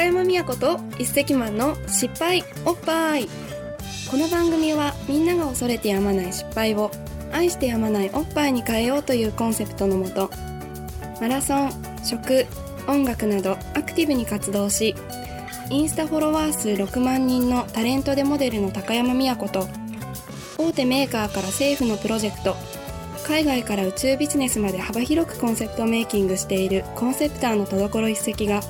高山美也と一石マンの失敗おっぱい。この番組はみんなが恐れてやまない失敗を愛してやまないおっぱいに変えようというコンセプトのもとマラソン食音楽などアクティブに活動しインスタフォロワー数6万人のタレントでモデルの高山美也子と大手メーカーから政府のプロジェクト海外から宇宙ビジネスまで幅広くコンセプトメイキングしているコンセプターの戸所一石が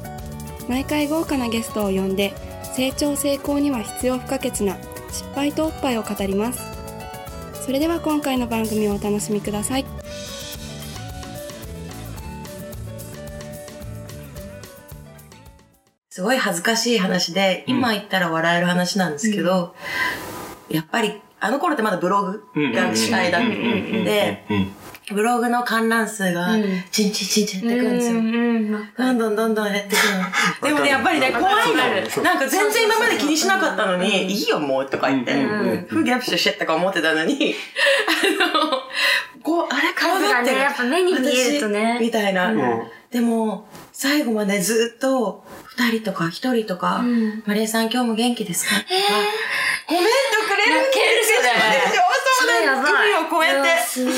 毎回豪華なゲストを呼んで成長成功には必要不可欠な失敗とおっぱいを語ります。それでは今回の番組をお楽しみください。すごい恥ずかしい話で、今言ったら笑える話なんですけど、やっぱり、あの頃ってまだブログが主体だったんで、ブログの観覧数が、チンチンチンチンってくるんですよ。どんどんどんどん減ってくる。でもね、やっぱりね、怖いの。なんか全然今まで気にしなかったのに、いいよもうとか言って、フギャプシュしてとか思ってたのに、あの、こう、あれ数がね、やっぱ目に見えるとね。みたいな。でも、最後までずっと、二人とか一人とか、マリエさん。今日も元気ですかとか、コメントくれるんですよ。そうなんです。海を越えて。すごい。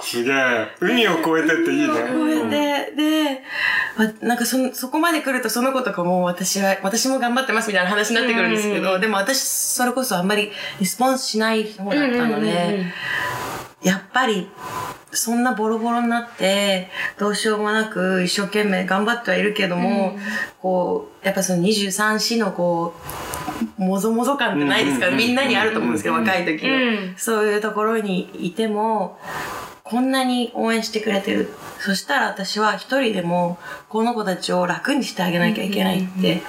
すげえ。海を越えてっていいね。越えて、で、なんかそ、そこまで来るとその子とかも私は、私も頑張ってますみたいな話になってくるんですけど、でも私、それこそあんまりリスポンスしない方だったので、やっぱり、そんなボロボロになって、どうしようもなく一生懸命頑張ってはいるけども、こう、やっぱその23市のこう、もぞもぞ感ってないですか？みんなにあると思うんですけど、若い時の。そういうところにいても、こんなに応援してくれてる。そしたら私は一人でも、この子たちを楽にしてあげなきゃいけないって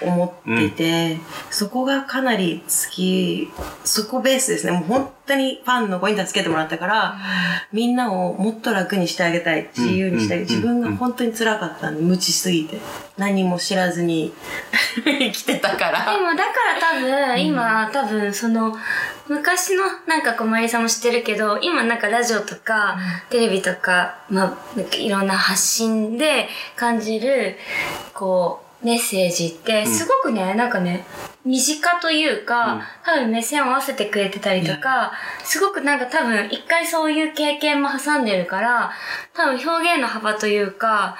思っていて、そこがかなり好き、そこベースですね。もう本当にファンの子に助けてもらったから、みんなをもっと楽にしてあげたい。自由にしてあげたい。自分が本当に辛かったんで、無知すぎて。何も知らずに 生きてたから。でもだから多分、今多分その、昔のなんかこうマリさんも知ってるけど、今なんかラジオとか、テレビとか、まあ、いろんな発信で感じる、こう、メッセージって、すごくね、なんかね、身近というか、多分目線を合わせてくれてたりとか、すごくなんか多分一回そういう経験も挟んでるから、多分表現の幅というか、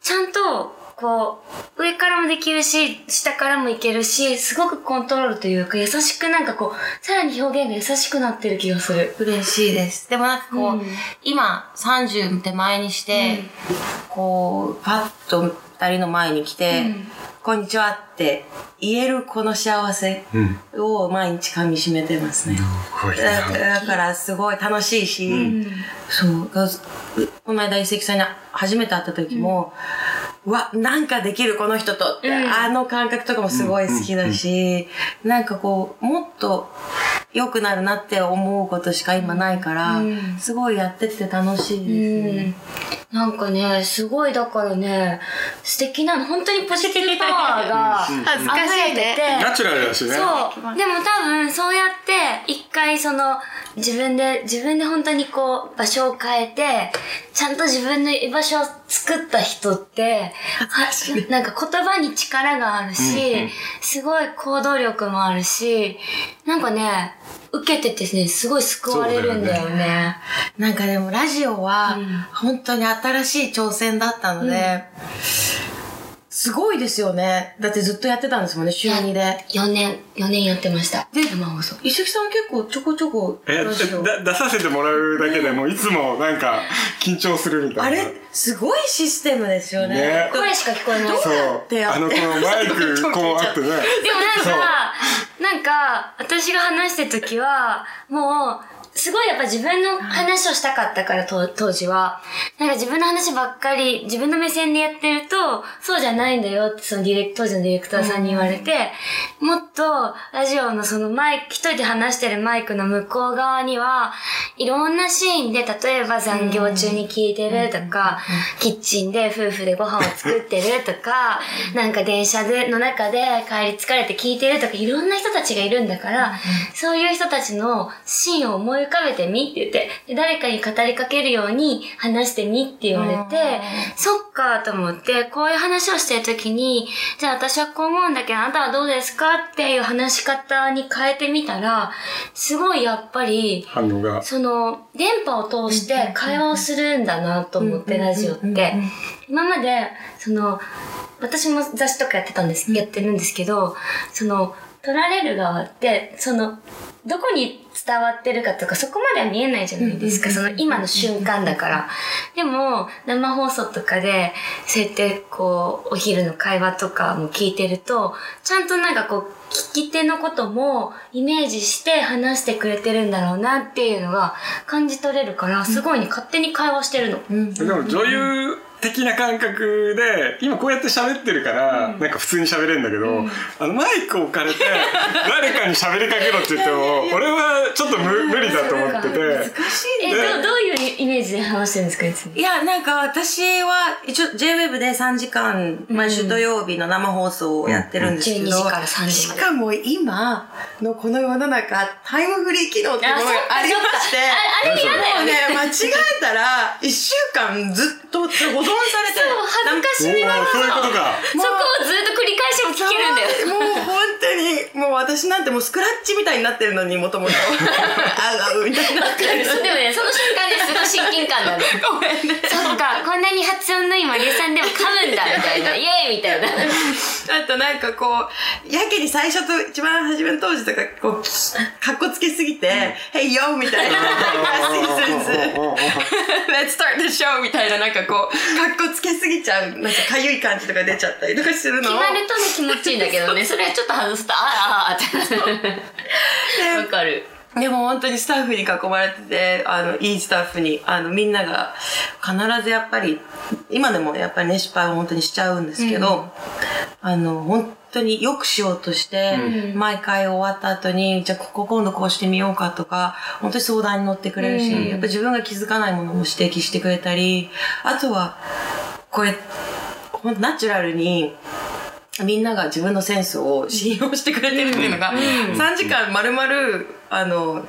ちゃんと、こう、上からもできるし、下からもいけるし、すごくコントロールというか、優しくなんかこう、さらに表現が優しくなってる気がする。嬉しいです。でもなんかこう、うん。今30手前にして、こう、パッと二人の前に来て、こんにちはって言えるこの幸せを毎日噛み締めてますね。だだからすごい楽しいし、そう、がこの間遺跡さんに初めて会った時も、うわ、なんかできるこの人とって、あの感覚とかもすごい好きだし、なんかこう、もっと良くなるなって思うことしか今ないから、すごいやってて楽しいですね。なんかね、すごいだからね、素敵なの、本当にポジティブパワーが恥ずかしい溢れてねて、ナチュラルだしね。そう。でも多分、そうやって、一回その、自分で、自分で本当にこう、場所を変えて、ちゃんと自分の居場所を作った人って、はなんか言葉に力があるし、すごい行動力もあるし、なんかね、受けててね、すごい救われるんだよね。なんかでもラジオは本当に新しい挑戦だったので、すごいですよね。だってずっとやってたんですもんね、週2で。4年、4年やってました。で生放送。石木さん結構ちょこちょこ出させてもらうだけでもいつもなんか緊張するみたいな。あれ、すごいシステムですよね。ね声しか聞こえない。そう。あの、このマイクこうあってね。でもなんか、なんか、私が話してる時は、もう、すごいやっぱ自分の話をしたかったから、と当時は。なんか自分の話ばっかり、自分の目線でやってると、そうじゃないんだよって、そのディレク、当時のディレクターさんに言われて、もっと、ラジオのそのマイク、一人で話してるマイクの向こう側には、いろんなシーンで、例えば残業中に聞いてるとか、キッチンで夫婦でご飯を作ってるとか、なんか電車での中で帰り疲れて聞いてるとか、いろんな人たちがいるんだから、そういう人たちのシーンを思いい浮かべてみって言って、で誰かに語りかけるように話してみって言われて、そっかと思って、こういう話をしてるときに、じゃあ私はこう思うんだけど、あなたはどうですかっていう話し方に変えてみたら、すごいやっぱり、反応が。その、電波を通して会話をするんだなと思って、ラジオって。今まで、その、私も雑誌とかやってたんです、やってるんですけど、その、撮られる側って、その、どこに伝わってるかとか、そこまでは見えないじゃないですか、その今の瞬間だから。でも、生放送とかで、そうやってこう、お昼の会話とかも聞いてると、ちゃんとなんかこう、聞き手のこともイメージして話してくれてるんだろうなっていうのが感じ取れるから、すごいね、勝手に会話してるの。でも女優的な感覚で、今こうやって喋ってるから、なんか普通に喋れるんだけど、あのマイク置かれて、誰かに喋りかけろって言っても、俺はちょっと無無理だと思ってて。難しいえ、ね。どうどういうイメージで話してるんですか、いつも？いや、なんか私は、一応 JWEB で3時間、毎週土曜日の生放送をやってるんですけど、12時から3時までしかも今のこの世の中、タイムフリー機能ってものがありまして、ああれ嫌だよね。もうね、間違えたら、1週間ずっと保存されてる。恥ずかしみながそういうことか。そこをずっと繰り返しも聞けるんだよ。もう本私なんてもうスクラッチみたいになってるのに、もともと。あうみたいにな。でもね、その瞬間ですごい親近感だね。ごめんね。そっか、こんなに発音のいいマリエさんでも噛むんだ、みたいな。イエーイみたいな。あとなんかこう、やけに最初と一番初めの当時とか、こう、かっこつけすぎて、Hey yo! みたいな、Seasons! Let's start the show! みたいな、なんかこう、かっこつけすぎちゃう、なんかかゆい感じとか出ちゃったりとかするのを。決まるとね、気持ちいいんだけどね、それはちょっと外すと、ああ、ああ、って。わかる。でも本当にスタッフに囲まれてて、あの、いいスタッフに、あの、みんなが必ずやっぱり、今でもやっぱりね、失敗は本当にしちゃうんですけど、あの、本当によくしようとして、毎回終わった後に、じゃあここ今度こうしてみようかとか、本当に相談に乗ってくれるし、やっぱ自分が気づかないものも指摘してくれたり、あとは、これ、本当ナチュラルに、みんなが自分のセンスを信用してくれてるっていうのが、3時間丸々、あの、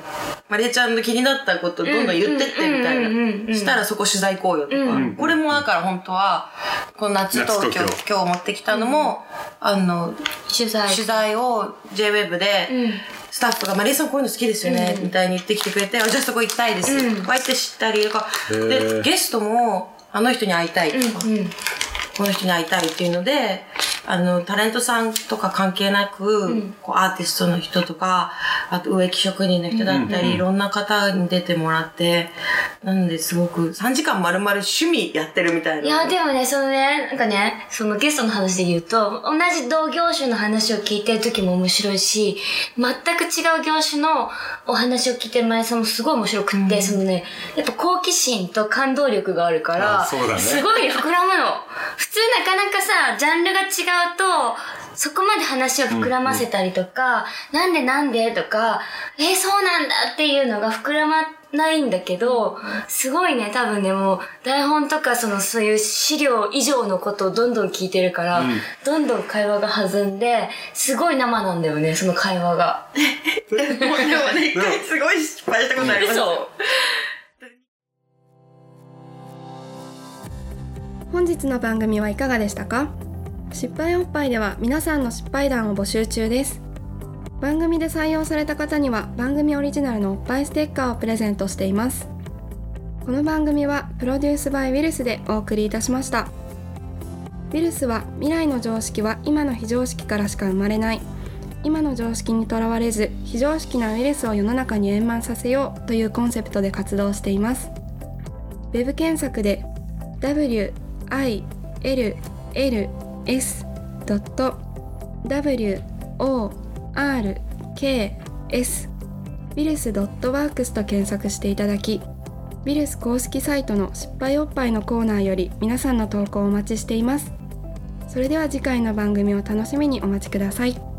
マリエちゃんの気になったことをどんどん言ってってみたいな。んしたらそこ取材行為よとか。これもだから本当は、この夏東京、今日持ってきたのも、あの、取材。取材を JWEB で、うん。スタッフが、マリエさんこういうの好きですよね、みたいに言ってきてくれて、あじゃあそこ行きたいです。うんこうやって知ったりとか、で、ゲストも、あの人に会いたいとか、うん。この人に会いたいっていうので、あの、タレントさんとか関係なく、こうアーティストの人とか、あと植木職人の人だったり、いろんな方に出てもらって、なのですごく3時間丸々趣味やってるみたいな。いや、でもね、そのね、なんかね、そのゲストの話で言うと、同じ同業種の話を聞いてる時も面白いし、全く違う業種のお話を聞いてる前さんもすごい面白くって、そのね、やっぱ好奇心と感動力があるから、ねすごい膨らむの。普通なかなかさ、ジャンルが違うと、そこまで話を膨らませたりとか、なんでなんでとか、えーそうなんだっていうのが膨らまないんだけど、すごいね、多分ね、もう台本とかそのそういう資料以上のことをどんどん聞いてるから、どんどん会話が弾んで、すごい生なんだよね、その会話が。でもでもね、一回すごい失敗したことあります。よ。本日の番組はいかがでしたか？失敗おっぱいでは皆さんの失敗談を募集中です。番組で採用された方には番組オリジナルのおっぱいステッカーをプレゼントしています。この番組はプロデュースバイウィルスでお送りいたしました。ウィルスは未来の常識は今の非常識からしか生まれない。今の常識にとらわれず非常識なウイルスを世の中に円満させようというコンセプトで活動しています。ウェブ検索で WILL I L L S ドット W O R K S ウィルスドットワークスと検索していただきウィルス公式サイトの失敗おっぱいのコーナーより皆さんの投稿をお待ちしています。それでは次回の番組を楽しみにお待ちください。